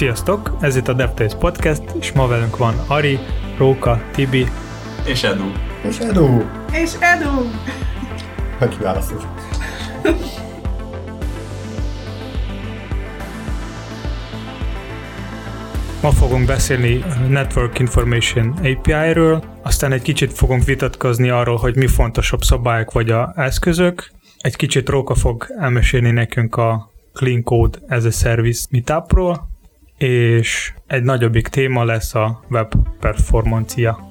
Sziasztok! Ez itt a DevTales Podcast, és ma velünk van Ari, Róka, Tibi. És Edu. És Edu. És Edu. Hogy kiválasztod? Ma fogunk beszélni Network Information API-ről, aztán egy kicsit fogunk vitatkozni arról, hogy mi fontosabb szabályok vagy a eszközök. Egy kicsit Róka fog elmesélni nekünk a Clean Code as a Service meetupról, és egy nagyobbik téma lesz a web performancia.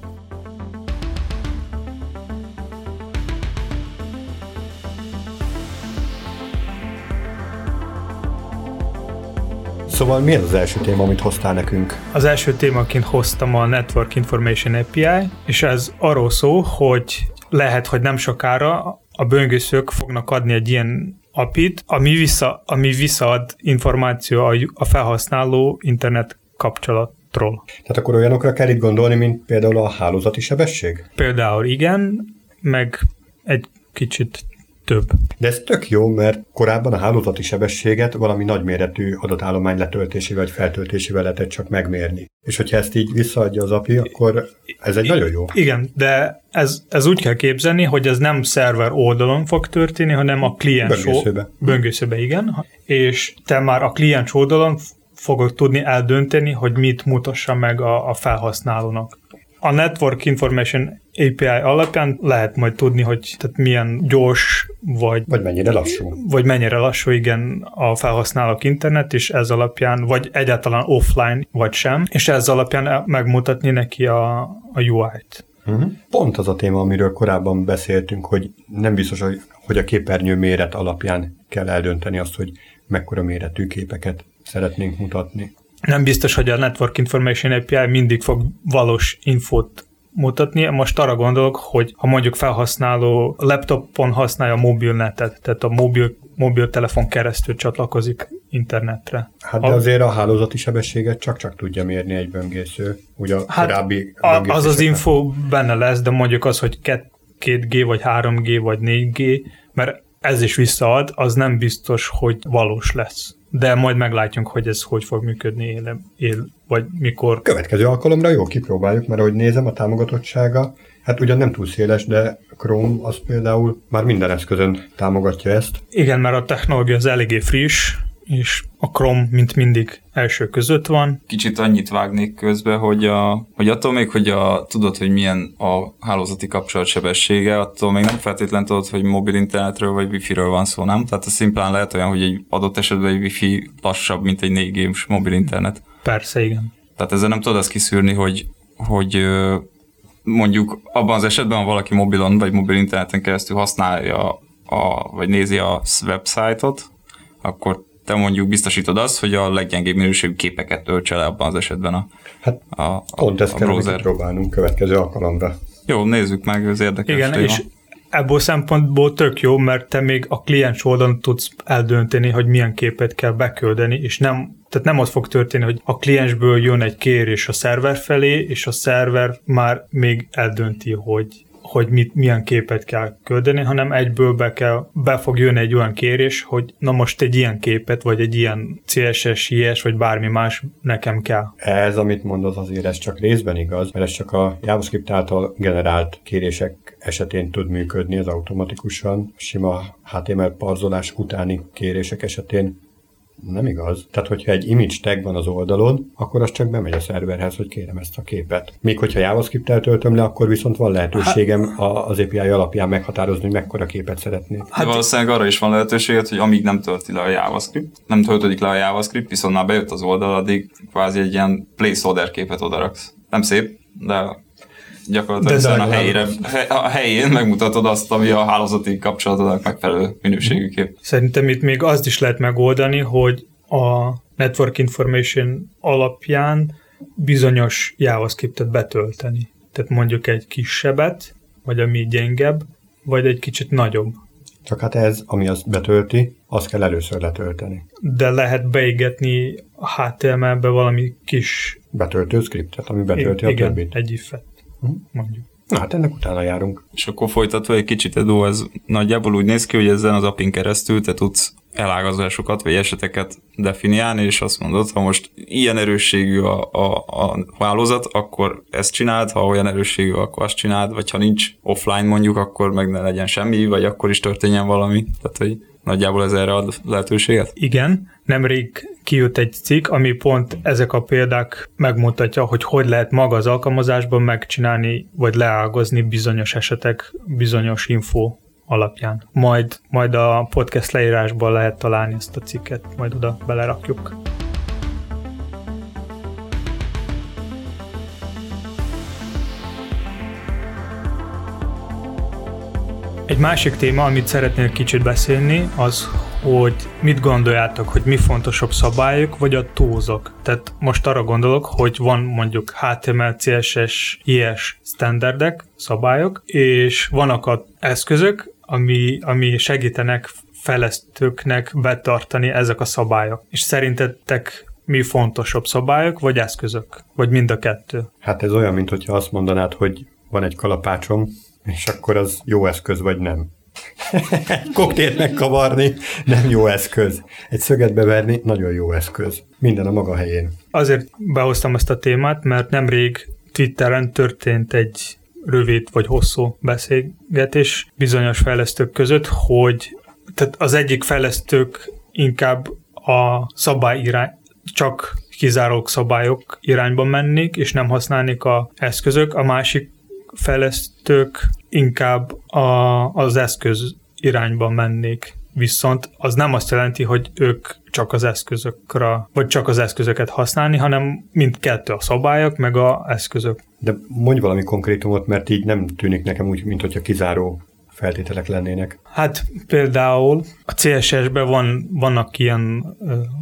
Szóval mi az az első téma, amit hoztál nekünk? Az első témaként hoztam a Network Information API, és ez arról szól, hogy lehet, hogy nem sokára a böngészők fognak adni egy ilyen API-t, ami, vissza, ami visszaad információ a, a felhasználó internet kapcsolatról. Tehát akkor olyanokra kell itt gondolni, mint például a hálózati sebesség? Például igen, meg egy kicsit több. De ez tök jó, mert korábban a hálózati sebességet valami nagyméretű adatállomány letöltésével vagy feltöltésével lehetett csak megmérni. És hogyha ezt így visszaadja az API, akkor ez egy nagyon jó. Igen, de ez, ez úgy kell képzelni, hogy ez nem szerver oldalon fog történni, hanem a kliens Böngészőbe. Böngészőbe, igen. És te már a kliens oldalon fogod tudni eldönteni, hogy mit mutassa meg a, a felhasználónak. A Network Information API alapján lehet majd tudni, hogy tehát milyen gyors, vagy, Vagy mennyire lassú. vagy mennyire lassú, igen, a felhasználók internet, és ez alapján, vagy egyáltalán offline, vagy sem, és ez alapján megmutatni neki a, a UI-t. Uh-huh. Pont az a téma, amiről korábban beszéltünk, hogy nem biztos, hogy- hogy a képernyő méret alapján kell eldönteni azt, hogy mekkora méretű képeket szeretnénk mutatni. Nem biztos, hogy a Network Information API mindig fog valós infót mutatni. Most arra gondolok, hogy ha mondjuk felhasználó laptopon használja a mobilnetet, tehát a mobil, mobiltelefon keresztül csatlakozik internetre. Hát de A- azért a hálózati sebességet csak-csak tudja mérni egy böngésző. Ugye a Hát korábbi a, az az info benne lesz, de mondjuk az, hogy 2G, vagy 3G, vagy 4G, mert ez is visszaad, az nem biztos, hogy valós lesz. De majd meglátjuk, hogy ez hogy fog működni, él, él vagy mikor. Következő alkalomra jó, kipróbáljuk, mert ahogy nézem, a támogatottsága, hát ugyan nem túl széles, de Chrome az például már minden eszközön támogatja ezt. Igen, mert a technológia az eléggé friss, és a Chrome, mint mindig, első között van. Kicsit annyit vágnék közbe, hogy, a, hogy attól még, hogy a, tudod, hogy milyen a hálózati kapcsolat sebessége, attól még nem feltétlenül tudod, hogy mobil internetről vagy wifi-ről van szó, nem? Tehát a szimplán lehet olyan, hogy egy adott esetben egy wifi lassabb, mint egy 4 g mobil internet. Persze, igen. Tehát ezzel nem tudod azt kiszűrni, hogy, hogy mondjuk abban az esetben, ha valaki mobilon vagy mobil interneten keresztül használja a, vagy nézi a websájtot, akkor te mondjuk biztosítod azt, hogy a leggyengébb minőségű képeket töltse le abban az esetben a, Hát a, a, pont ezt a kell browser. próbálnunk következő alkalomra. Jó, nézzük meg, ez érdekes Igen, téma. és ebből szempontból tök jó, mert te még a kliens oldalon tudsz eldönteni, hogy milyen képet kell beküldeni, és nem, tehát nem az fog történni, hogy a kliensből jön egy kérés a szerver felé, és a szerver már még eldönti, hogy hogy mit, milyen képet kell küldeni, hanem egyből be, kell, be fog jönni egy olyan kérés, hogy na most egy ilyen képet, vagy egy ilyen CSS, IS, vagy bármi más nekem kell. Ez, amit mondasz, azért ez csak részben igaz, mert ez csak a JavaScript által generált kérések esetén tud működni, ez automatikusan. Sima HTML parzolás utáni kérések esetén nem igaz. Tehát, hogyha egy image tag van az oldalon, akkor az csak bemegy a szerverhez, hogy kérem ezt a képet. Míg hogyha JavaScript-tel töltöm le, akkor viszont van lehetőségem a- az API alapján meghatározni, hogy mekkora képet szeretnék. Hát valószínűleg arra is van lehetőséget, hogy amíg nem tölti le a JavaScript, nem töltődik le a JavaScript, viszont már bejött az oldal, addig kvázi egy ilyen placeholder képet odaraksz. Nem szép, de gyakorlatilag De a, helyére, a helyén megmutatod azt, ami a hálózati kapcsolatodnak megfelelő minőségű kép. Szerintem itt még azt is lehet megoldani, hogy a Network Information alapján bizonyos JavaScriptet betölteni. Tehát mondjuk egy kisebbet, vagy ami gyengebb, vagy egy kicsit nagyobb. Csak hát ez, ami azt betölti, azt kell először letölteni. De lehet beégetni a HTML-be valami kis Betöltő scriptet, ami betölti a igen, többit. egy ifet. Mondjuk. Na hát ennek utána járunk. És akkor folytatva egy kicsit, Edu, ez nagyjából úgy néz ki, hogy ezen az appin keresztül te tudsz elágazásokat vagy eseteket definiálni, és azt mondod, ha most ilyen erősségű a, a, a hálózat, akkor ezt csináld, ha olyan erősségű, akkor azt csináld, vagy ha nincs offline mondjuk, akkor meg ne legyen semmi, vagy akkor is történjen valami. Tehát, hogy nagyjából ez erre ad lehetőséget? Igen, nemrég kijött egy cikk, ami pont ezek a példák megmutatja, hogy hogy lehet maga az alkalmazásban megcsinálni, vagy leágazni bizonyos esetek, bizonyos info alapján. Majd, majd a podcast leírásban lehet találni ezt a cikket, majd oda belerakjuk. Egy másik téma, amit szeretnék kicsit beszélni, az, hogy mit gondoljátok, hogy mi fontosabb szabályok, vagy a túlzok. Tehát most arra gondolok, hogy van mondjuk HTML, CSS, IS standardek, szabályok, és vannak a eszközök, ami, ami segítenek fejlesztőknek betartani ezek a szabályok. És szerintetek mi fontosabb szabályok, vagy eszközök? Vagy mind a kettő? Hát ez olyan, mint hogyha azt mondanád, hogy van egy kalapácsom, és akkor az jó eszköz, vagy nem. Koktélt megkavarni nem jó eszköz. Egy szöget beverni nagyon jó eszköz. Minden a maga helyén. Azért behoztam ezt a témát, mert nemrég Twitteren történt egy rövid vagy hosszú beszélgetés bizonyos fejlesztők között, hogy tehát az egyik fejlesztők inkább a szabály irány, csak kizárólag szabályok irányba mennék, és nem használnék a eszközök, a másik fejlesztők inkább a, az eszköz irányba mennék. Viszont az nem azt jelenti, hogy ők csak az eszközökre, vagy csak az eszközöket használni, hanem mindkettő a szabályok, meg a eszközök. De mondj valami konkrétumot, mert így nem tűnik nekem úgy, mint hogyha kizáró feltételek lennének. Hát például a CSS-ben van, vannak ilyen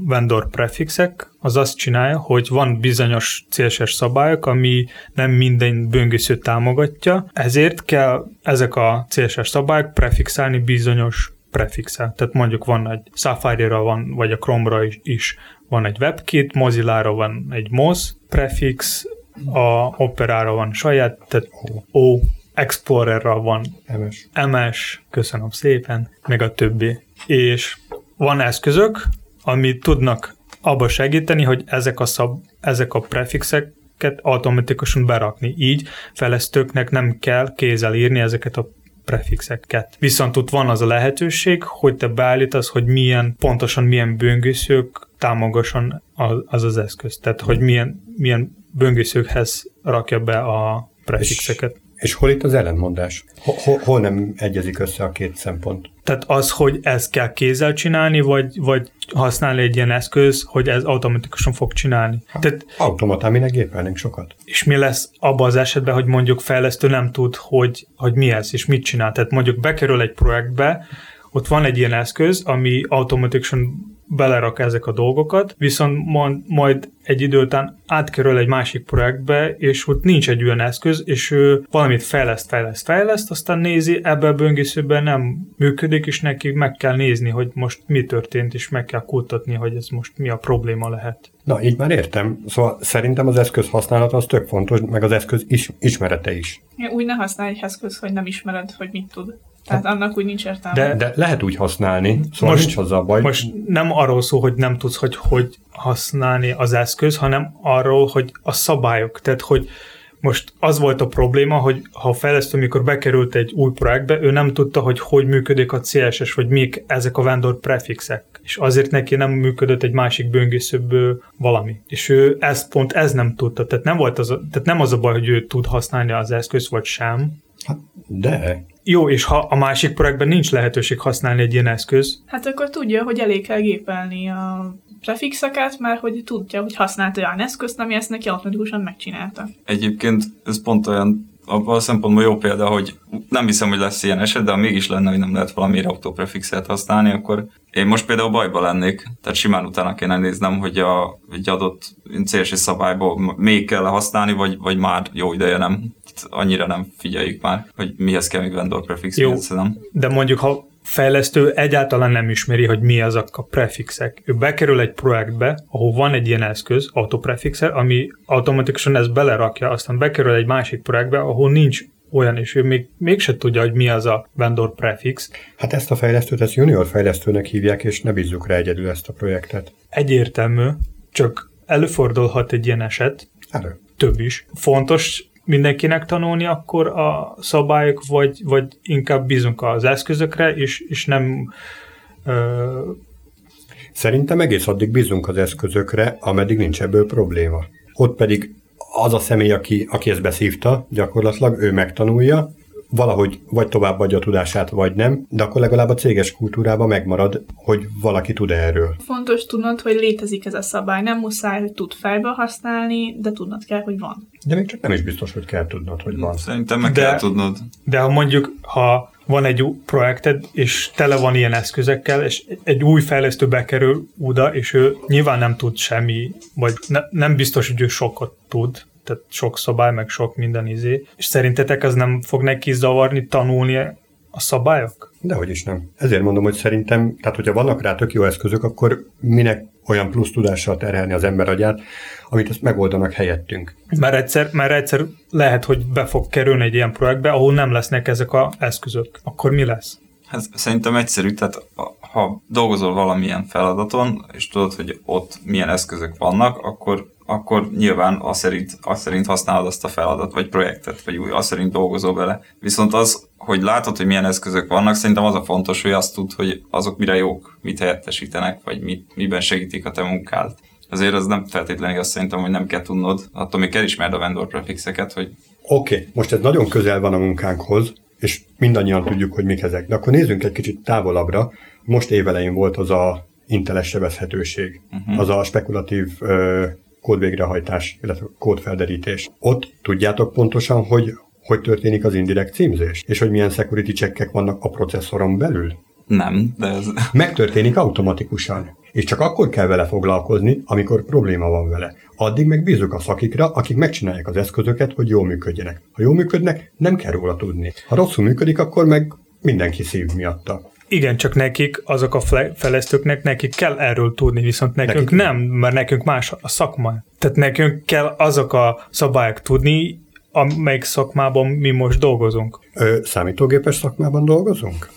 vendor prefixek, az azt csinálja, hogy van bizonyos CSS szabályok, ami nem minden böngésző támogatja, ezért kell ezek a CSS szabályok prefixálni bizonyos prefixel. Tehát mondjuk van egy Safari-ra van, vagy a Chrome-ra is, is van egy WebKit, Mozilla-ra van egy Moz prefix, a Opera-ra van saját, tehát O Explorerra van MS. MS, köszönöm szépen, meg a többi. És van eszközök, ami tudnak abba segíteni, hogy ezek a, szab, ezek a prefixeket automatikusan berakni. Így fejlesztőknek nem kell kézzel írni ezeket a prefixeket. Viszont ott van az a lehetőség, hogy te beállítasz, hogy milyen, pontosan milyen böngészők támogasson az az eszköz. Tehát, hogy milyen, milyen böngészőkhez rakja be a prefixeket. És és hol itt az ellentmondás? Hol, hol nem egyezik össze a két szempont? Tehát az, hogy ezt kell kézzel csinálni, vagy, vagy használni egy ilyen eszköz, hogy ez automatikusan fog csinálni. Hát, Tehát, automatán minek gépelnénk sokat. És mi lesz abban az esetben, hogy mondjuk fejlesztő nem tud, hogy, hogy mi ez, és mit csinál. Tehát mondjuk bekerül egy projektbe, ott van egy ilyen eszköz, ami automatikusan belerak ezek a dolgokat, viszont majd egy idő után átkerül egy másik projektbe, és ott nincs egy olyan eszköz, és ő valamit fejleszt, fejleszt, fejleszt, aztán nézi, ebben a böngészőben nem működik, és neki meg kell nézni, hogy most mi történt, és meg kell kutatni, hogy ez most mi a probléma lehet. Na, így már értem. Szóval szerintem az eszköz használata az tök fontos, meg az eszköz is, ismerete is. Ja, úgy ne használj egy eszköz, hogy nem ismered, hogy mit tud. Tehát hát, annak úgy nincs értelme. De, de lehet úgy használni, szóval most, nincs hozzá baj. Most nem arról szó, hogy nem tudsz, hogy hogy használni az eszköz, hanem arról, hogy a szabályok. Tehát, hogy most az volt a probléma, hogy ha a fejlesztő, mikor bekerült egy új projektbe, ő nem tudta, hogy hogy működik a CSS, vagy mik ezek a vendor prefixek. És azért neki nem működött egy másik böngészőből valami. És ő ezt pont ez nem tudta. Tehát nem, volt az a, tehát nem az a baj, hogy ő tud használni az eszközt, vagy sem. Hát de. Jó, és ha a másik projektben nincs lehetőség használni egy ilyen eszköz. Hát akkor tudja, hogy elég kell gépelni a prefixeket, mert hogy tudja, hogy használt olyan eszközt, ami ezt neki automatikusan megcsinálta. Egyébként ez pont olyan abban a szempontból jó példa, hogy nem hiszem, hogy lesz ilyen eset, de ha mégis lenne, hogy nem lehet valamiért autoprefixet használni, akkor én most például bajba lennék, tehát simán utána kéne néznem, hogy a, egy adott CSS szabályból még kell használni, vagy, vagy már jó ideje nem. Annyira nem figyeljük már, hogy mihez kell még vendor prefix. Jó, nem. de mondjuk ha fejlesztő egyáltalán nem ismeri, hogy mi azok a prefixek. Ő bekerül egy projektbe, ahol van egy ilyen eszköz, autoprefixer, ami automatikusan ezt belerakja, aztán bekerül egy másik projektbe, ahol nincs olyan, és ő még, mégse tudja, hogy mi az a vendor prefix. Hát ezt a fejlesztőt, ezt junior fejlesztőnek hívják, és ne bízzuk rá egyedül ezt a projektet. Egyértelmű, csak előfordulhat egy ilyen eset, Elő. több is. Fontos mindenkinek tanulni akkor a szabályok, vagy, vagy inkább bízunk az eszközökre, és, és nem ö, Szerintem egész addig bízunk az eszközökre, ameddig nincs ebből probléma. Ott pedig az a személy, aki, aki ezt beszívta, gyakorlatilag ő megtanulja, valahogy vagy továbbadja a tudását, vagy nem, de akkor legalább a céges kultúrában megmarad, hogy valaki tud erről. Fontos tudnod, hogy létezik ez a szabály. Nem muszáj, hogy tud fejbe használni, de tudnod kell, hogy van. De még csak nem is biztos, hogy kell tudnod, hogy van. Szerintem meg De- kell tudnod. De ha mondjuk, ha van egy új projekted, és tele van ilyen eszközekkel, és egy új fejlesztő bekerül oda, és ő nyilván nem tud semmi, vagy ne, nem biztos, hogy ő sokat tud, tehát sok szabály, meg sok minden izé, és szerintetek az nem fog neki zavarni tanulni a szabályok? Dehogy is nem. Ezért mondom, hogy szerintem, tehát hogyha vannak rá tök jó eszközök, akkor minek olyan plusz tudással terhelni az ember agyát, amit ezt megoldanak helyettünk. Mert egyszer, mert egyszer lehet, hogy be fog kerülni egy ilyen projektbe, ahol nem lesznek ezek az eszközök. Akkor mi lesz? Hát szerintem egyszerű, tehát ha dolgozol valamilyen feladaton, és tudod, hogy ott milyen eszközök vannak, akkor, akkor nyilván azt szerint, azt szerint használod azt a feladat, vagy projektet, vagy úgy, azt szerint dolgozol bele. Viszont az, hogy látod, hogy milyen eszközök vannak, szerintem az a fontos, hogy azt tud, hogy azok mire jók, mit helyettesítenek, vagy mit, miben segítik a te munkád. Azért az nem feltétlenül azt szerintem, hogy nem kell tudnod, attól még kell ismerd a vendor prefixeket, hogy Oké, okay, most ez nagyon közel van a munkánkhoz, és mindannyian tudjuk, hogy mik ezek. De akkor nézzünk egy kicsit távolabbra. Most évelején volt az a inteles sebezhetőség, uh-huh. az a spekulatív ö, kódvégrehajtás, illetve kódfelderítés. Ott tudjátok pontosan, hogy hogy történik az indirekt címzés, és hogy milyen security checkek vannak a processzoron belül. nem, de ez, Megtörténik automatikusan, és csak akkor kell vele foglalkozni, amikor probléma van vele. Addig meg bízunk a szakikra, akik megcsinálják az eszközöket, hogy jól működjenek. Ha jól működnek, nem kell róla tudni. Ha rosszul működik, akkor meg mindenki szív miatta. Igen, csak nekik, azok a fejlesztőknek, nekik kell erről tudni, viszont nekünk nekik nem, mert nekünk más a szakma. Tehát nekünk kell azok a szabályok tudni, amelyik szakmában mi most dolgozunk. Ö, számítógépes szakmában dolgozunk?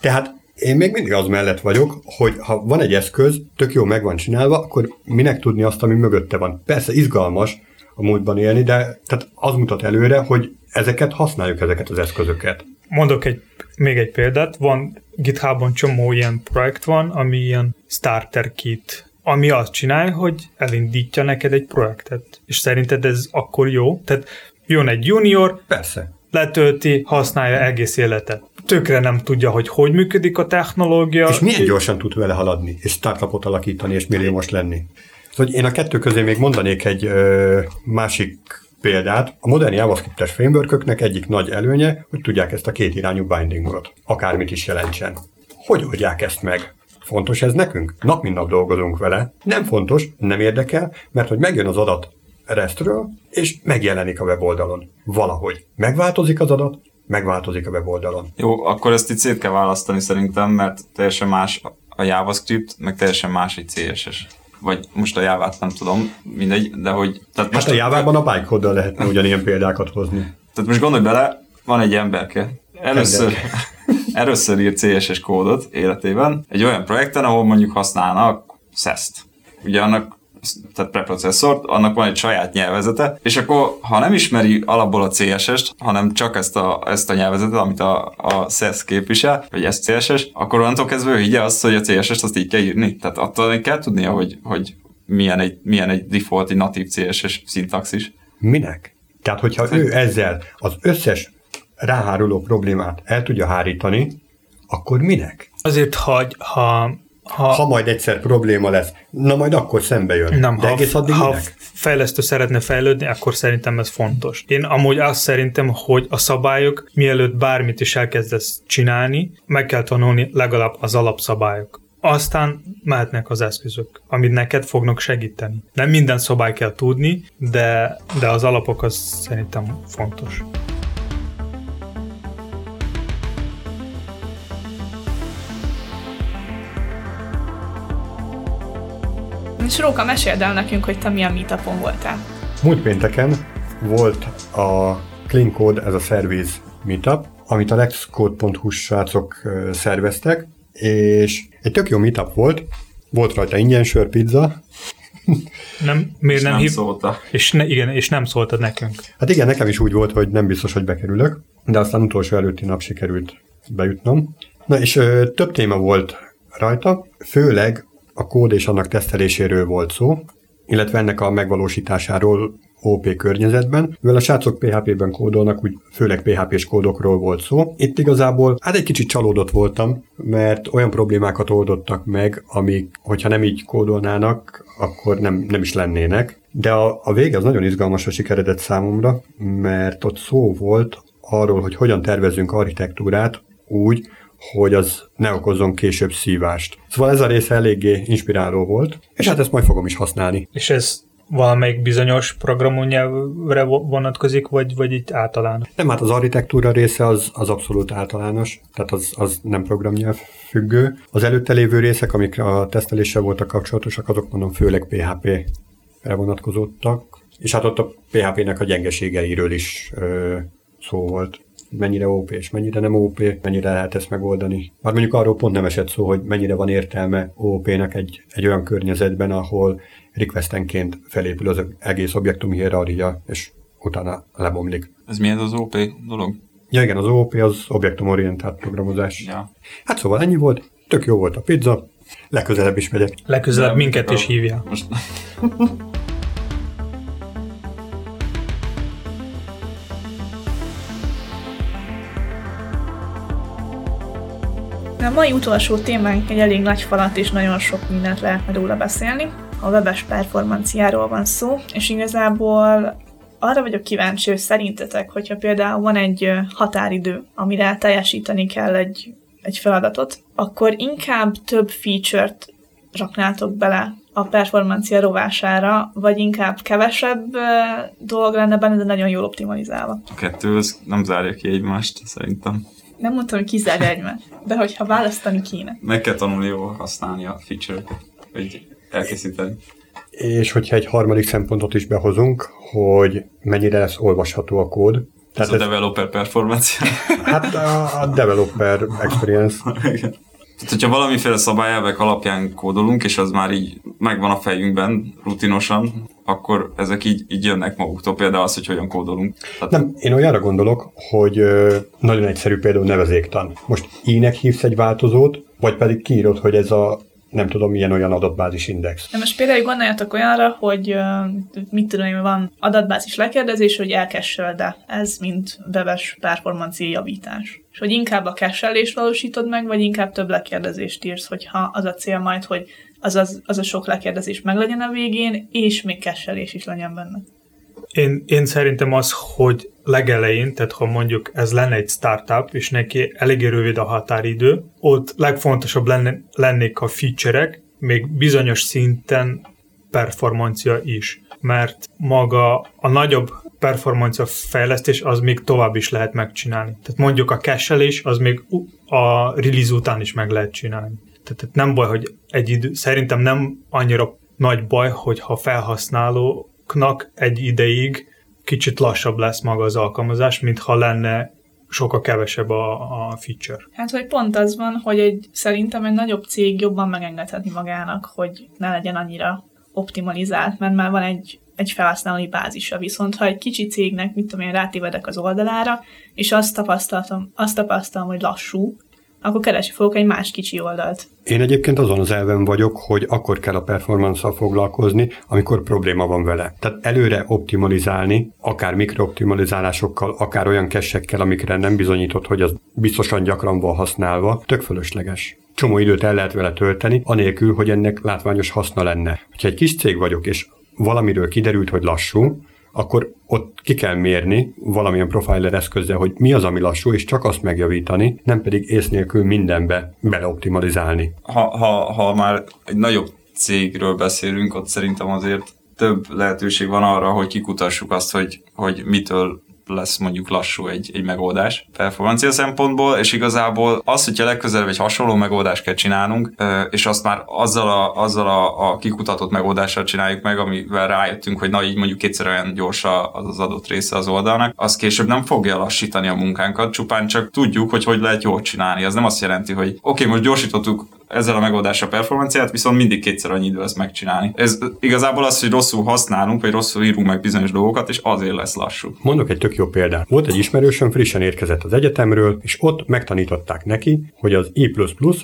Tehát én még mindig az mellett vagyok, hogy ha van egy eszköz, tök jó meg van csinálva, akkor minek tudni azt, ami mögötte van. Persze izgalmas a múltban élni, de tehát az mutat előre, hogy ezeket használjuk, ezeket az eszközöket. Mondok egy, még egy példát, van GitHubon csomó ilyen projekt van, ami ilyen starter kit, ami azt csinálja, hogy elindítja neked egy projektet. És szerinted ez akkor jó? Tehát jön egy junior, Persze. letölti, használja egész életet. Tökre nem tudja, hogy hogy működik a technológia. És milyen gyorsan tud vele haladni, és startupot alakítani, és milliómos lenni. Szóval én a kettő közé még mondanék egy ö, másik példát. A modern JavaScript-es frameworköknek egyik nagy előnye, hogy tudják ezt a két irányú bindingot, akármit is jelentsen. Hogy oldják ezt meg? Fontos ez nekünk? Nap mint nap dolgozunk vele. Nem fontos, nem érdekel, mert hogy megjön az adat restről, és megjelenik a weboldalon. Valahogy. Megváltozik az adat, megváltozik a weboldalon. Jó, akkor ezt itt szét kell választani szerintem, mert teljesen más a JavaScript, meg teljesen más egy CSS. Vagy most a Java-t nem tudom, mindegy, de hogy... Tehát Most a Jávában a bytecode lehetne ugyanilyen példákat hozni. Tehát most gondolj bele, van egy emberke. Először, először ír CSS kódot életében, egy olyan projekten, ahol mondjuk használnak SES-t. Ugye annak tehát preprocesszort, annak van egy saját nyelvezete, és akkor, ha nem ismeri alapból a CSS-t, hanem csak ezt a, ezt a nyelvezetet, amit a, a SES képvisel, vagy ezt CSS, akkor onnantól kezdve ő higgye azt, hogy a CSS-t azt így kell írni. Tehát attól kell tudnia, hogy, hogy milyen, egy, milyen egy default, egy natív CSS szintaxis. Minek? Tehát, hogyha ő ezzel az összes ráháruló problémát el tudja hárítani, akkor minek? Azért, hogy ha, ha, Ha majd egyszer probléma lesz, na majd akkor szembe jön. nem, De ha, egész addig ha minek? fejlesztő szeretne fejlődni, akkor szerintem ez fontos. Én amúgy azt szerintem, hogy a szabályok, mielőtt bármit is elkezdesz csinálni, meg kell tanulni legalább az alapszabályok. Aztán mehetnek az eszközök, amit neked fognak segíteni. Nem minden szabály kell tudni, de, de az alapok az szerintem fontos. És Róka, meséld el nekünk, hogy te milyen meetupon voltál. Múlt pénteken volt a Clean Code, ez a Service Meetup, amit a lexcode.hu srácok szerveztek, és egy tök jó meetup volt, volt rajta ingyen sörpizza, Nem, miért És nem, nem hív... szólta. És ne, igen, és nem szóltad nekünk. Hát igen, nekem is úgy volt, hogy nem biztos, hogy bekerülök, de aztán utolsó előtti nap sikerült bejutnom. Na és ö, több téma volt rajta, főleg a kód és annak teszteléséről volt szó, illetve ennek a megvalósításáról OP környezetben, mivel a srácok PHP-ben kódolnak, úgy főleg PHP-s kódokról volt szó. Itt igazából hát egy kicsit csalódott voltam, mert olyan problémákat oldottak meg, amik, hogyha nem így kódolnának, akkor nem, nem is lennének. De a, a vége az nagyon izgalmasra sikeredett számomra, mert ott szó volt arról, hogy hogyan tervezünk architektúrát úgy, hogy az ne okozzon később szívást. Szóval ez a része eléggé inspiráló volt, és hát ezt majd fogom is használni. És ez valamelyik bizonyos programonyelvre vonatkozik, vagy, vagy itt általán? Nem, hát az architektúra része az, az abszolút általános, tehát az, az nem programnyelv függő. Az előtte lévő részek, amik a teszteléssel voltak kapcsolatosak, azok mondom főleg PHP-re vonatkozottak, és hát ott a PHP-nek a gyengeségeiről is ö, szó volt mennyire OP és mennyire nem OP, mennyire lehet ezt megoldani. Már mondjuk arról pont nem esett szó, hogy mennyire van értelme OP-nek egy, egy olyan környezetben, ahol requestenként felépül az egész objektum hierarchia, és utána lebomlik. Ez milyen az OP dolog? Ja igen, az OP az objektumorientált programozás. Ja. Hát szóval ennyi volt, tök jó volt a pizza, legközelebb is megyek. Legközelebb minket is hívja. Most A mai utolsó témánk egy elég nagy falat, és nagyon sok mindent lehetne róla beszélni. A webes performanciáról van szó, és igazából arra vagyok kíváncsi, hogy szerintetek, hogyha például van egy határidő, amire teljesíteni kell egy, egy feladatot, akkor inkább több feature-t raknátok bele a performancia rovására, vagy inkább kevesebb dolog lenne benne, de nagyon jól optimalizálva. a kettő az nem zárja ki egymást, szerintem. Nem mondtam, hogy kizárja egymást, de hogyha választani kéne. Meg kell tanulni jól használni a feature hogy elkészíteni. És hogyha egy harmadik szempontot is behozunk, hogy mennyire lesz olvasható a kód, Ez tehát a ez, developer performance. hát a, a developer experience, Igen. Tehát, hogyha valamiféle szabályelvek alapján kódolunk, és az már így megvan a fejünkben rutinosan, akkor ezek így, így jönnek maguktól. Például az, hogy hogyan kódolunk. Tehát Nem, én olyanra gondolok, hogy nagyon egyszerű például nevezéktan. Most i-nek hívsz egy változót, vagy pedig kiírod, hogy ez a nem tudom milyen olyan adatbázis index. Na most például gondoljatok olyanra, hogy mit tudom én, van adatbázis lekérdezés, hogy elkesseld-e. Ez mint webes performancia javítás. És hogy inkább a kesselést valósítod meg, vagy inkább több lekérdezést írsz, hogyha az a cél majd, hogy az, az, az a sok lekérdezés meglegyen a végén, és még kesselés is legyen benne. Én, én szerintem az, hogy legelején, tehát ha mondjuk ez lenne egy startup, és neki eléggé rövid a határidő, ott legfontosabb lenne, lennék a feature-ek, még bizonyos szinten performancia is. Mert maga a nagyobb performancia fejlesztés az még tovább is lehet megcsinálni. Tehát mondjuk a cache az még a release után is meg lehet csinálni. Tehát nem baj, hogy egy idő, szerintem nem annyira nagy baj, hogyha felhasználóknak egy ideig kicsit lassabb lesz maga az alkalmazás, mint ha lenne sokkal kevesebb a, a feature. Hát, hogy pont az van, hogy egy, szerintem egy nagyobb cég jobban megengedheti magának, hogy ne legyen annyira optimalizált, mert már van egy, egy felhasználói bázisa. Viszont ha egy kicsi cégnek, mit tudom én, rátévedek az oldalára, és azt tapasztaltam, azt tapasztalom, hogy lassú, akkor keresni fogok egy más kicsi oldalt. Én egyébként azon az elven vagyok, hogy akkor kell a performance foglalkozni, amikor probléma van vele. Tehát előre optimalizálni, akár mikrooptimalizálásokkal, akár olyan kessekkel, amikre nem bizonyított, hogy az biztosan gyakran van használva, tök fölösleges. Csomó időt el lehet vele tölteni, anélkül, hogy ennek látványos haszna lenne. Ha egy kis cég vagyok, és valamiről kiderült, hogy lassú, akkor ott ki kell mérni valamilyen profiler eszközzel, hogy mi az, ami lassú, és csak azt megjavítani, nem pedig ész nélkül mindenbe beleoptimalizálni. ha, ha, ha már egy nagyobb cégről beszélünk, ott szerintem azért több lehetőség van arra, hogy kikutassuk azt, hogy, hogy mitől lesz mondjuk lassú egy, egy megoldás performancia szempontból, és igazából az, hogyha legközelebb egy hasonló megoldást kell csinálnunk, és azt már azzal a, azzal a, a kikutatott megoldással csináljuk meg, amivel rájöttünk, hogy na így mondjuk kétszer olyan gyors az az adott része az oldalnak, az később nem fogja lassítani a munkánkat, csupán csak tudjuk, hogy hogy lehet jól csinálni. Az nem azt jelenti, hogy oké, okay, most gyorsítottuk ezzel a megoldással performanciát, viszont mindig kétszer annyi idő lesz megcsinálni. Ez igazából az, hogy rosszul használunk, vagy rosszul írunk meg bizonyos dolgokat, és azért lesz lassú. Mondok egy tök jó példát. Volt egy ismerősöm, frissen érkezett az egyetemről, és ott megtanították neki, hogy az I++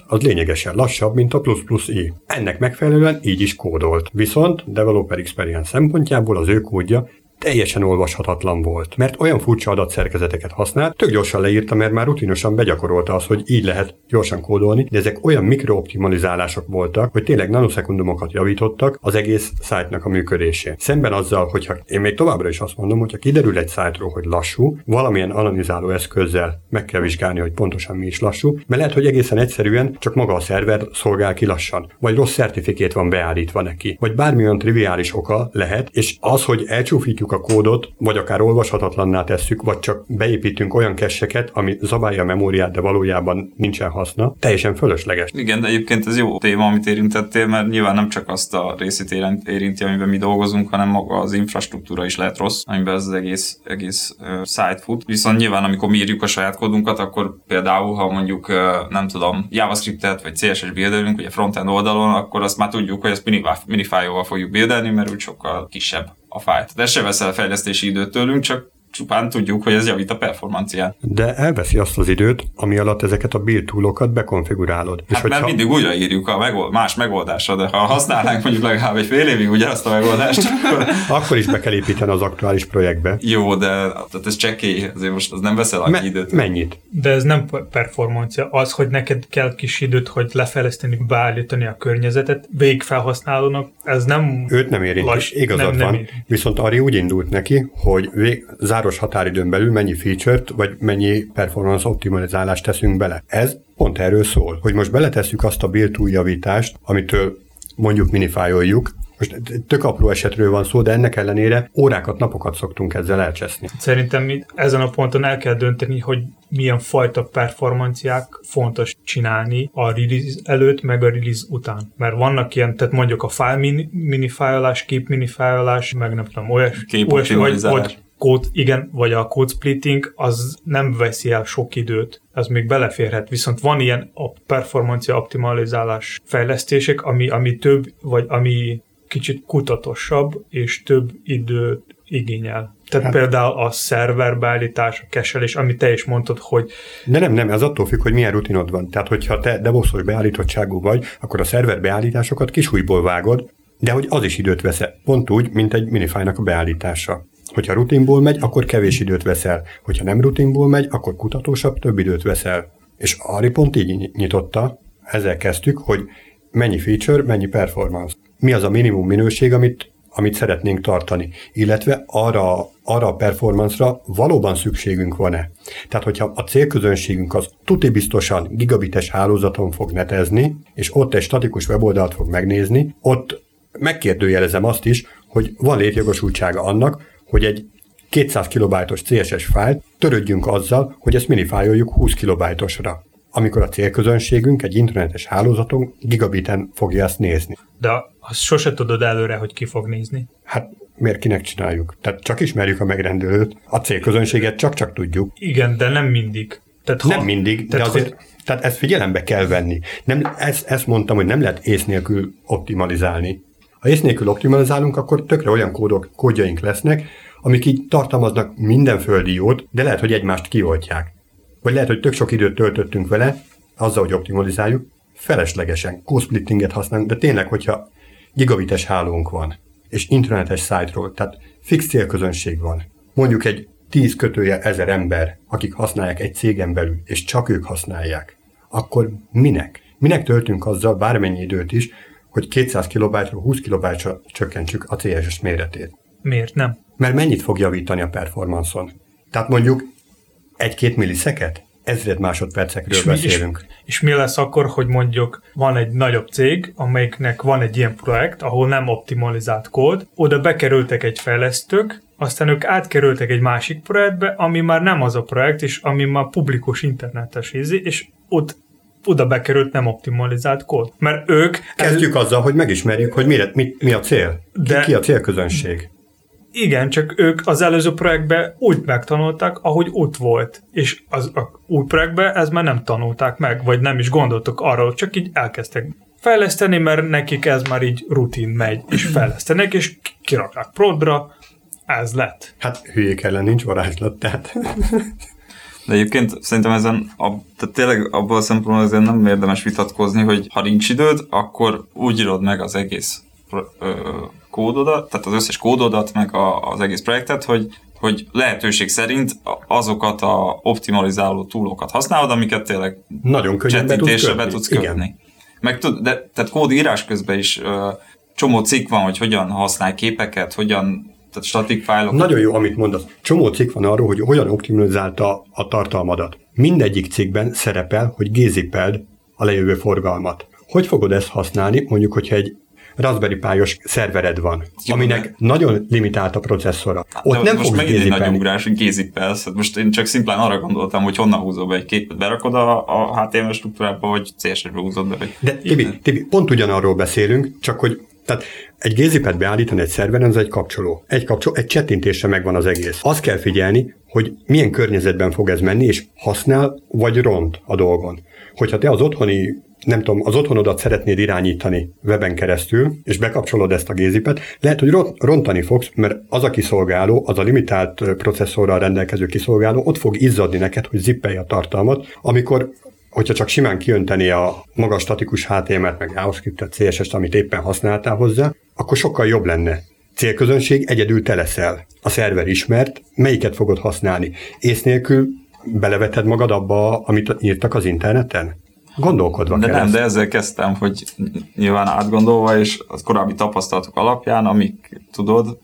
az lényegesen lassabb, mint a I. Ennek megfelelően így is kódolt. Viszont developer experience szempontjából az ő kódja teljesen olvashatatlan volt, mert olyan furcsa adatszerkezeteket használt, tök gyorsan leírta, mert már rutinosan begyakorolta az, hogy így lehet gyorsan kódolni, de ezek olyan mikrooptimalizálások voltak, hogy tényleg nanosekundumokat javítottak az egész szájtnak a működésén. Szemben azzal, hogyha én még továbbra is azt mondom, hogyha kiderül egy szájtról, hogy lassú, valamilyen analizáló eszközzel meg kell vizsgálni, hogy pontosan mi is lassú, mert lehet, hogy egészen egyszerűen csak maga a szerver szolgál ki lassan, vagy rossz certifikét van beállítva neki, vagy bármilyen triviális oka lehet, és az, hogy elcsúfítjuk a kódot, vagy akár olvashatatlanná tesszük, vagy csak beépítünk olyan kesseket, ami zabálja a memóriát, de valójában nincsen haszna, teljesen fölösleges. Igen, de egyébként ez jó téma, amit érintettél, mert nyilván nem csak azt a részét érinti, amiben mi dolgozunk, hanem maga az infrastruktúra is lehet rossz, amiben ez az egész, egész uh, site fut. Viszont nyilván, amikor mi írjuk a saját kódunkat, akkor például, ha mondjuk, uh, nem tudom, JavaScript-et vagy CSS bildelünk, ugye frontend oldalon, akkor azt már tudjuk, hogy ezt minifájóval fogjuk bildelni, mert úgy sokkal kisebb a fájt. De se veszel fejlesztési időt tőlünk, csak csupán tudjuk, hogy ez javít a performancián. De elveszi azt az időt, ami alatt ezeket a build toolokat bekonfigurálod. Hát és mert hogyha... mindig újraírjuk a megold, más megoldásra, de ha használnánk mondjuk legalább egy fél évig ugyanazt a megoldást, akkor... akkor is be kell építeni az aktuális projektbe. Jó, de tehát ez csekély, azért most az nem veszel annyi Me- időt. Mennyit? De ez nem performancia. Az, hogy neked kell kis időt, hogy lefejleszteni, beállítani a környezetet, végfelhasználónak, ez nem... Őt nem érinti, igazad nem, van. Nem érinti. Viszont Ari úgy indult neki, hogy vég, zár záros határidőn belül mennyi feature-t, vagy mennyi performance optimalizálást teszünk bele. Ez pont erről szól, hogy most beletesszük azt a build javítást, amitől mondjuk minifájoljuk, most tök apró esetről van szó, de ennek ellenére órákat, napokat szoktunk ezzel elcseszni. Szerintem ezen a ponton el kell dönteni, hogy milyen fajta performanciák fontos csinálni a release előtt, meg a release után. Mert vannak ilyen, tehát mondjuk a file minifájolás, kép minifájolás, meg nem tudom, olyas, olyas vagy, vagy kód, igen, vagy a code splitting, az nem veszi el sok időt, az még beleférhet, viszont van ilyen a performancia optimalizálás fejlesztések, ami, ami több, vagy ami kicsit kutatosabb, és több időt igényel. Tehát hát. például a szerverbeállítás, a keselés, amit te is mondtad, hogy... De nem, nem, ez attól függ, hogy milyen rutinod van. Tehát, hogyha te devoszos beállítottságú vagy, akkor a szerver beállításokat kisújból vágod, de hogy az is időt vesz Pont úgy, mint egy minifájnak a beállítása. Hogyha rutinból megy, akkor kevés időt veszel. Hogyha nem rutinból megy, akkor kutatósabb, több időt veszel. És Ari pont így nyitotta, ezzel kezdtük, hogy mennyi feature, mennyi performance. Mi az a minimum minőség, amit, amit szeretnénk tartani, illetve arra, arra a performance-ra valóban szükségünk van-e. Tehát, hogyha a célközönségünk az tuti biztosan gigabites hálózaton fog netezni, és ott egy statikus weboldalt fog megnézni, ott megkérdőjelezem azt is, hogy van létjogosultsága annak, hogy egy 200 kilobájtos CSS fájlt törődjünk azzal, hogy ezt minifájoljuk 20 kilobájtosra amikor a célközönségünk egy internetes hálózaton gigabiten fogja ezt nézni. De azt sose tudod előre, hogy ki fog nézni. Hát miért kinek csináljuk? Tehát csak ismerjük a megrendelőt, a célközönséget csak-csak tudjuk. Igen, de nem mindig. Tehát ha, nem mindig, tehát de azért, hogy... tehát ezt figyelembe kell venni. Nem, ezt, ezt mondtam, hogy nem lehet ész nélkül optimalizálni. Ha ész nélkül optimalizálunk, akkor tökre olyan kódok, kódjaink lesznek, amik így tartalmaznak minden földi jót, de lehet, hogy egymást kioltják. Vagy lehet, hogy tök sok időt töltöttünk vele, azzal, hogy optimalizáljuk, feleslegesen, co-splittinget használunk, de tényleg, hogyha gigabites hálónk van, és internetes szájtról, tehát fix célközönség van, mondjuk egy 10 kötője ezer ember, akik használják egy cégen belül, és csak ők használják, akkor minek? Minek töltünk azzal bármennyi időt is, hogy 200 kilobájtról 20 kilobájtra csökkentsük a CSS méretét? Miért nem? Mert mennyit fog javítani a performanszon? Tehát mondjuk egy-két milliszeket? Ezred másodpercekről és beszélünk. Mi, és, és mi lesz akkor, hogy mondjuk van egy nagyobb cég, amelyiknek van egy ilyen projekt, ahol nem optimalizált kód, oda bekerültek egy fejlesztők, aztán ők átkerültek egy másik projektbe, ami már nem az a projekt, és ami már publikus internetes ízi, és ott oda bekerült nem optimalizált kód. Mert ők... Kezdjük azzal, hogy megismerjük, hogy mire, mi, mi a cél. De... Ki, ki a célközönség. Igen, csak ők az előző projektben úgy megtanulták, ahogy ott volt. És az a új projektben ez már nem tanulták meg, vagy nem is gondoltak arról, csak így elkezdtek fejleszteni, mert nekik ez már így rutin megy, és fejlesztenek, és kirakják prodra, ez lett. Hát hülyék ellen nincs varázslat, tehát... De egyébként szerintem ezen, a, tehát tényleg abból a szempontból ezen nem érdemes vitatkozni, hogy ha nincs időd, akkor úgy írod meg az egész ö, kódodat, tehát az összes kódodat, meg a, az egész projektet, hogy, hogy lehetőség szerint azokat a optimalizáló túlokat használod, amiket tényleg nagyon könnyen be tudsz, be tudsz kötni. Igen. Meg tud, de, tehát kódírás közben is ö, csomó cikk van, hogy hogyan használj képeket, hogyan tehát static fájlok. Nagyon jó, amit mondasz. Csomó cikk van arról, hogy hogyan optimalizálta a tartalmadat. Mindegyik cikkben szerepel, hogy gézipeld a lejövő forgalmat. Hogy fogod ezt használni, mondjuk, hogyha egy Raspberry Pi-os szervered van, Jó, aminek de... nagyon limitált a processzora. Ott de nem most megint egy nagy ugrás, hogy gézipelsz. Hát most én csak szimplán arra gondoltam, hogy honnan húzol be egy képet, berakod a, a HTML struktúrába, vagy CSS-be húzod be. Vagy... De Tibi, Tibi, pont ugyanarról beszélünk, csak hogy tehát egy gézipet beállítani egy szerveren, az egy kapcsoló. Egy kapcsoló, egy csettintésre megvan az egész. Azt kell figyelni, hogy milyen környezetben fog ez menni, és használ vagy ront a dolgon. Hogyha te az otthoni nem tudom, az otthonodat szeretnéd irányítani weben keresztül, és bekapcsolod ezt a gézipet, lehet, hogy rontani fogsz, mert az a kiszolgáló, az a limitált processzorral rendelkező kiszolgáló ott fog izzadni neked, hogy zippelje a tartalmat, amikor hogyha csak simán kiönteni a magas statikus HTML-t, meg JavaScript-et, CSS-t, amit éppen használtál hozzá, akkor sokkal jobb lenne. Célközönség egyedül te leszel. A szerver ismert, melyiket fogod használni. Ész nélkül beleveted magad abba, amit írtak az interneten? Gondolkodva De kell nem, ezt. de ezzel kezdtem, hogy nyilván átgondolva, és az korábbi tapasztalatok alapján, amik tudod,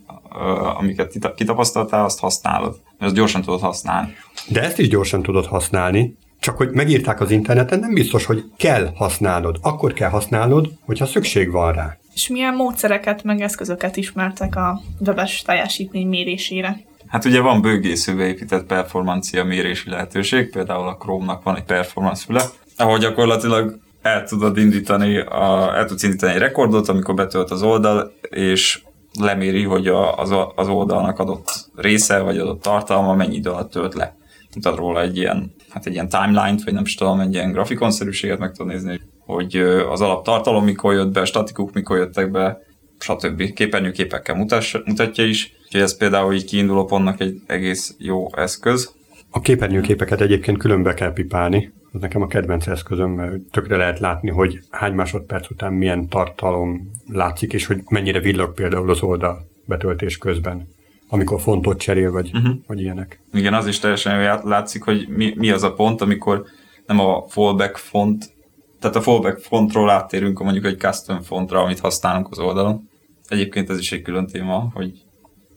amiket kitapasztaltál, azt használod. Ezt gyorsan tudod használni. De ezt is gyorsan tudod használni, csak hogy megírták az interneten, nem biztos, hogy kell használnod. Akkor kell használnod, hogyha szükség van rá. És milyen módszereket, meg eszközöket ismertek a webes teljesítmény mérésére? Hát ugye van bőgészőbe épített performancia mérési lehetőség, például a Chrome-nak van egy performance füle, ahol gyakorlatilag el tudod indítani, a, el tudsz indítani egy rekordot, amikor betölt az oldal, és leméri, hogy a, az, az oldalnak adott része, vagy adott tartalma mennyi idő alatt tölt le. Mutat róla egy ilyen, hát egy ilyen timeline-t, vagy nem is tudom, egy ilyen grafikonszerűséget meg tudod nézni, hogy az alaptartalom mikor jött be, statikuk mikor jöttek be, stb. Képernyőképekkel mutass, mutatja is. Úgyhogy ez például így kiinduló pontnak egy egész jó eszköz. A képernyőképeket egyébként különbe kell pipálni. Ez nekem a kedvenc eszközöm, mert tökre lehet látni, hogy hány másodperc után milyen tartalom látszik, és hogy mennyire villog például az oldal betöltés közben amikor fontot cserél, vagy, uh-huh. vagy ilyenek. Igen, az is teljesen látszik, hogy mi, mi az a pont, amikor nem a fallback font, tehát a fallback fontról áttérünk mondjuk egy custom fontra, amit használunk az oldalon. Egyébként ez is egy külön téma, hogy,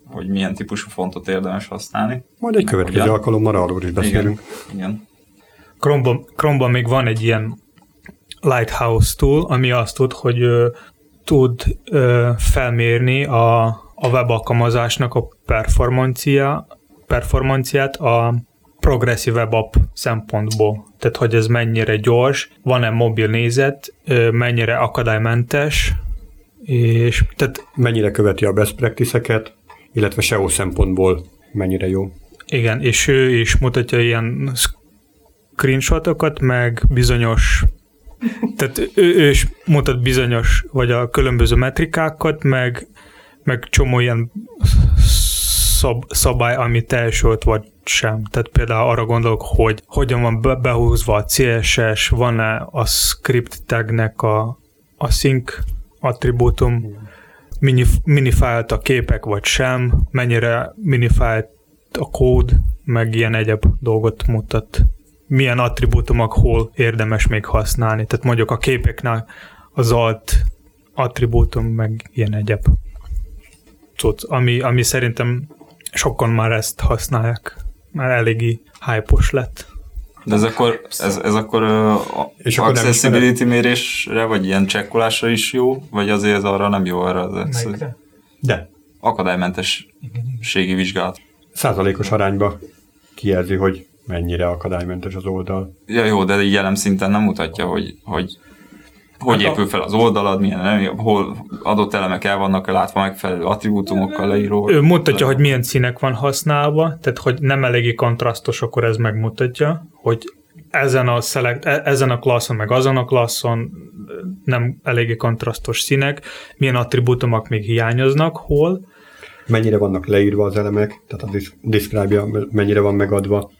hogy milyen típusú fontot érdemes használni. Majd egy következő alkalommal arról is beszélünk. Igen. igen. Chrome-ban, Chrome-ban még van egy ilyen Lighthouse tool, ami azt tud, hogy ö, tud ö, felmérni a, a web alkalmazásnak a performancia, performanciát a progresszív web app szempontból. Tehát, hogy ez mennyire gyors, van-e mobil nézet, mennyire akadálymentes, és tehát... Mennyire követi a best practice-eket, illetve SEO szempontból mennyire jó. Igen, és ő is mutatja ilyen screenshotokat, meg bizonyos tehát ő, ő is mutat bizonyos, vagy a különböző metrikákat, meg, meg csomó ilyen szab, szabály, ami teljesült, vagy sem. Tehát például arra gondolok, hogy hogyan van behúzva a CSS, van-e a script tagnek a, a sync attribútum, mini, minifájlt a képek, vagy sem, mennyire minifájlt a kód, meg ilyen egyéb dolgot mutat. Milyen attribútumok hol érdemes még használni. Tehát mondjuk a képeknél az alt attribútum, meg ilyen egyéb cucc, ami, ami szerintem sokan már ezt használják. Már eléggé hype lett. De ez akkor, ez, ez akkor uh, és akkor accessibility mérésre, vagy ilyen csekkolásra is jó, vagy azért ez arra nem jó arra az De. akadálymentességi vizsgálat. Százalékos arányba kijelzi, hogy mennyire akadálymentes az oldal. Ja jó, de így jelen szinten nem mutatja, hogy, hogy hogy hát épül fel az oldalad, milyen nem, hol adott elemek el vannak látva megfelelő attribútumokkal leíró. Ő mutatja, hogy milyen színek van használva, tehát hogy nem eléggé kontrasztos, akkor ez megmutatja, hogy ezen a, select, e- ezen a klasszon, meg azon a klasszon nem eléggé kontrasztos színek, milyen attribútumok még hiányoznak, hol. Mennyire vannak leírva az elemek, tehát a diszkrábja mennyire van megadva,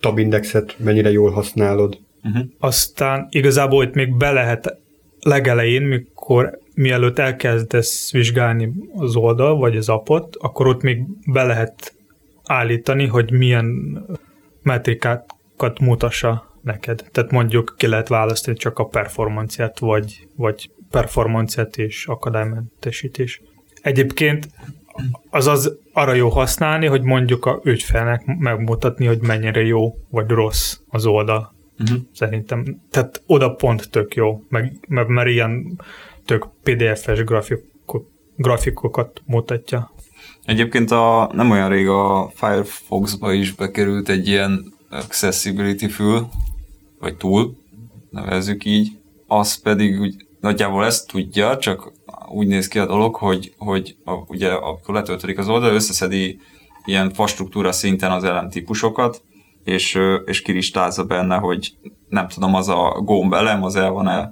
tabindexet mennyire jól használod. Uh-huh. Aztán igazából itt még be lehet legelején, mikor mielőtt elkezdesz vizsgálni az oldal, vagy az appot, akkor ott még be lehet állítani, hogy milyen metrikákat mutassa neked. Tehát mondjuk ki lehet választani csak a performanciát, vagy, vagy performanciát és akadálymentesítés. Egyébként az az arra jó használni, hogy mondjuk a ügyfelnek megmutatni, hogy mennyire jó vagy rossz az oldal. Uh-huh. Szerintem. Tehát oda pont tök jó, meg, meg mert ilyen tök PDF-es grafikok, grafikokat mutatja. Egyébként a, nem olyan rég a Firefox-ba is bekerült egy ilyen accessibility fül, vagy tool, nevezzük így, az pedig úgy nagyjából ezt tudja, csak úgy néz ki a dolog, hogy, hogy a, ugye akkor letöltődik az oldal, összeszedi ilyen fastruktúra szinten az elemtípusokat, és, és kiristázza benne, hogy nem tudom, az a gomb elem, az el van-e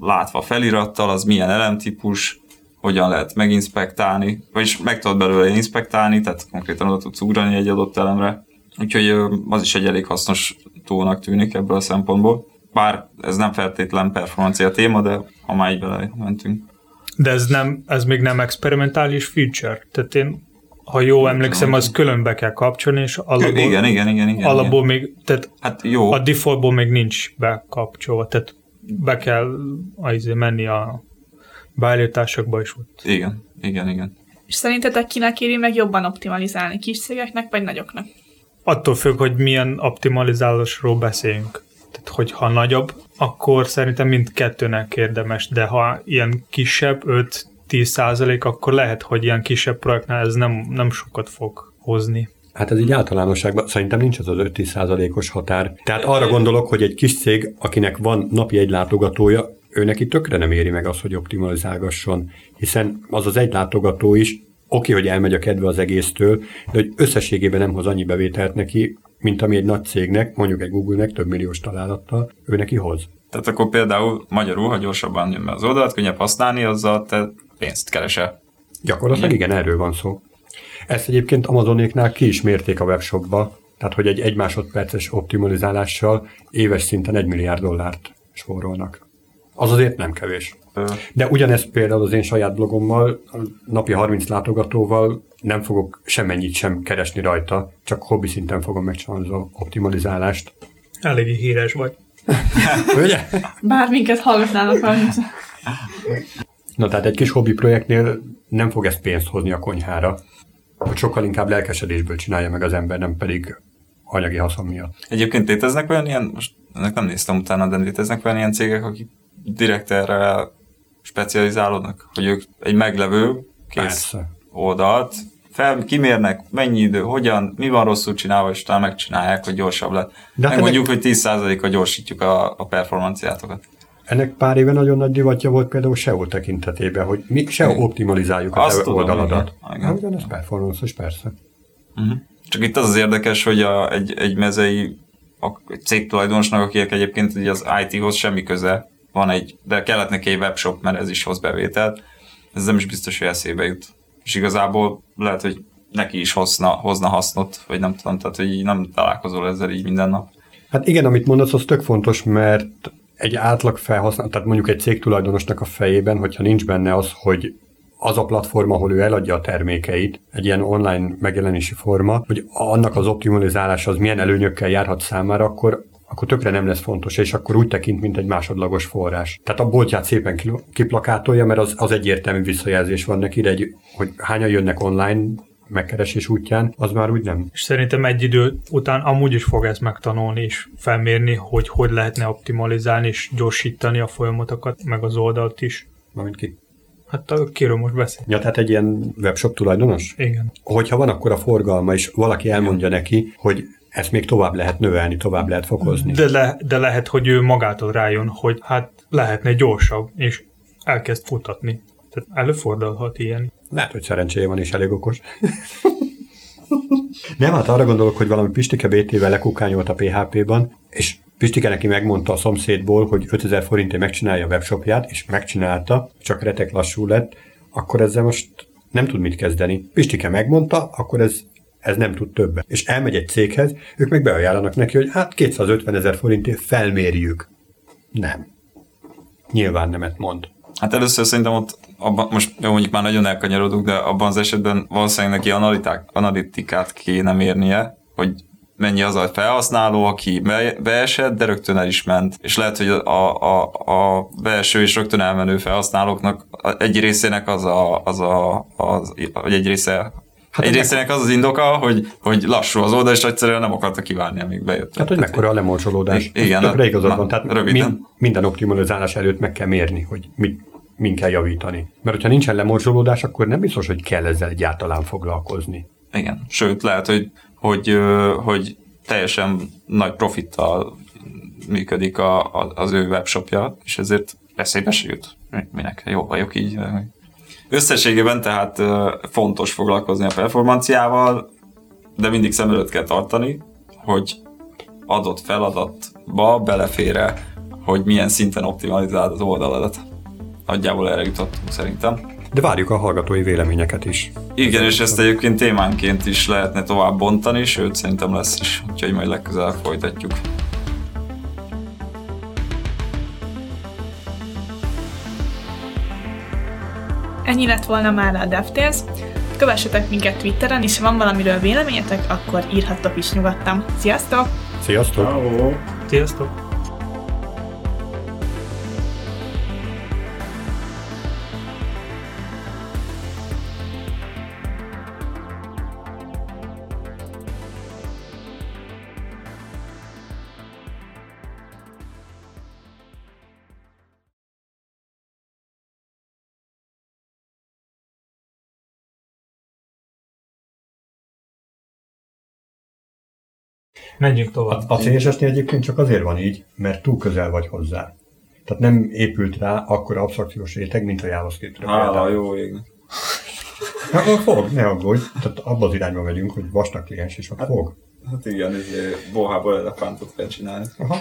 látva felirattal, az milyen elemtípus, hogyan lehet meginspektálni, vagyis meg tudod belőle inspektálni, tehát konkrétan oda tudsz ugrani egy adott elemre. Úgyhogy az is egy elég hasznos túlnak tűnik ebből a szempontból. Bár ez nem feltétlen performancia téma, de ha már így bele mentünk. De ez, nem, ez még nem experimentális feature. Tehát én, ha jó emlékszem, az külön be kell kapcsolni, és alapból, igen, igen, igen, igen, alapból igen. még, tehát hát jó. a defaultból még nincs bekapcsolva, tehát be kell azért menni a beállításokba is ott. Igen, igen, igen. És szerintetek kinek éri meg jobban optimalizálni, kis cégeknek vagy nagyoknak? Attól függ, hogy milyen optimalizálásról beszélünk. Tehát, hogyha nagyobb, akkor szerintem mindkettőnek érdemes, de ha ilyen kisebb, 5-10 százalék, akkor lehet, hogy ilyen kisebb projektnál ez nem, nem sokat fog hozni. Hát ez így általánosságban szerintem nincs az az 5-10 százalékos határ. Tehát arra gondolok, hogy egy kis cég, akinek van napi egy látogatója, ő neki tökre nem éri meg az, hogy optimalizálgasson, hiszen az az egy látogató is, oké, hogy elmegy a kedve az egésztől, de hogy összességében nem hoz annyi bevételt neki, mint ami egy nagy cégnek, mondjuk egy Google-nek több milliós találattal, ő neki hoz. Tehát akkor például magyarul, ha gyorsabban jön be az oldalt, könnyebb használni, azzal te pénzt keresel. Gyakorlatilag igen, erről van szó. Ezt egyébként Amazonéknál ki is mérték a webshopba, tehát hogy egy egy másodperces optimalizálással éves szinten egy milliárd dollárt spórolnak. Az azért nem kevés. De ugyanezt például az én saját blogommal, napi 30 látogatóval nem fogok semmennyit sem keresni rajta, csak hobbi szinten fogom megcsinálni az optimalizálást. Eléggé híres vagy. Ugye? Bár minket hallgatnának valamit. Na tehát egy kis hobbi projektnél nem fog ez pénzt hozni a konyhára, hogy sokkal inkább lelkesedésből csinálja meg az ember, nem pedig anyagi haszon miatt. Egyébként léteznek olyan ilyen, most ennek nem néztem utána, de léteznek olyan ilyen cégek, akik direkt erre specializálódnak, hogy ők egy meglevő kész Persze. oldalt fel, kimérnek, mennyi idő, hogyan, mi van rosszul csinálva, és talán megcsinálják, hogy gyorsabb lett. De hát Megmondjuk, hogy 10%-a gyorsítjuk a, a performanciátokat. Ennek pár éve nagyon nagy divatja volt például SEO tekintetében, hogy mi SEO optimalizáljuk a Azt oldaladat. Igen, ez performance persze. Uh-huh. Csak itt az az érdekes, hogy a, egy, egy mezei a cég tulajdonosnak, akinek egyébként az IT-hoz semmi köze, van egy, de kellett neki egy webshop, mert ez is hoz bevételt, ez nem is biztos, hogy eszébe jut. És igazából lehet, hogy neki is hozna, hozna hasznot, vagy nem tudom, tehát hogy így nem találkozol ezzel így minden nap. Hát igen, amit mondasz, az tök fontos, mert egy átlag felhasználó, tehát mondjuk egy cégtulajdonosnak a fejében, hogyha nincs benne az, hogy az a platform, ahol ő eladja a termékeit, egy ilyen online megjelenési forma, hogy annak az optimalizálása az milyen előnyökkel járhat számára, akkor akkor tökre nem lesz fontos, és akkor úgy tekint, mint egy másodlagos forrás. Tehát a boltját szépen kiplakátolja, mert az, az egyértelmű visszajelzés van neki, de egy, hogy hányan jönnek online megkeresés útján, az már úgy nem. És szerintem egy idő után amúgy is fog ezt megtanulni és felmérni, hogy hogy lehetne optimalizálni és gyorsítani a folyamatokat, meg az oldalt is. Mármint ki? Hát a, kiről most beszél? Ja, tehát egy ilyen webshop tulajdonos? Igen. Hogyha van akkor a forgalma, és valaki elmondja neki, hogy ezt még tovább lehet növelni, tovább lehet fokozni. De, le, de lehet, hogy ő magától rájön, hogy hát lehetne gyorsabb, és elkezd futatni. Tehát előfordulhat ilyen. Lehet, hogy szerencséje van, és elég okos. Nem, hát arra gondolok, hogy valami Pistike BT-vel lekukányolt a PHP-ban, és Pistike neki megmondta a szomszédból, hogy 5000 forintért megcsinálja a webshopját, és megcsinálta, csak retek lassú lett, akkor ezzel most nem tud mit kezdeni. Pistike megmondta, akkor ez, ez nem tud többet. És elmegy egy céghez, ők meg beajánlanak neki, hogy hát 250 ezer forintért felmérjük. Nem. Nyilván nemet mond. Hát először szerintem ott, abban, most jó, mondjuk már nagyon elkanyarodunk, de abban az esetben valószínűleg neki analiták, analitikát kéne mérnie, hogy mennyi az a felhasználó, aki be, beesett, de rögtön el is ment. És lehet, hogy a, a, a beeső és rögtön elmenő felhasználóknak egy részének az a, az a az, vagy egy része Hát egy részének az az indoka, hogy, hogy lassú az oldal, és egyszerűen nem akarta kivárni, amíg bejött. Hát, hogy mekkora a lemorzsolódás. Igen. Tökre igazad van. Tehát röviden. min, minden optimalizálás előtt meg kell mérni, hogy mit, min kell javítani. Mert hogyha nincsen lemorzsolódás, akkor nem biztos, hogy kell ezzel egyáltalán foglalkozni. Igen. Sőt, lehet, hogy, hogy, hogy teljesen nagy profittal működik a, a, az ő webshopja, és ezért eszébe se jut. Minek? Jó vagyok így. Összességében tehát fontos foglalkozni a performanciával, de mindig szem előtt kell tartani, hogy adott feladatba belefére, hogy milyen szinten optimalizálod az oldaladat. Nagyjából erre jutottunk szerintem. De várjuk a hallgatói véleményeket is. Igen, és ezt egyébként témánként is lehetne tovább bontani, sőt szerintem lesz is, úgyhogy majd legközelebb folytatjuk. Ennyi lett volna már a DevTales. Kövessetek minket Twitteren, és ha van valamiről véleményetek, akkor írhattok is nyugodtan. Sziasztok! Sziasztok! Sziasztok! Menjünk tovább. A CSS-nél egyébként csak azért van így, mert túl közel vagy hozzá. Tehát nem épült rá akkora absztrakciós réteg, mint a JavaScript-re. például. jó égnek. Hát akkor fog, ne aggódj. Tehát abba az irányba megyünk, hogy vastag kliens, és akkor fog. Hát igen, ez bohából elefántot kell csinálni. Aha.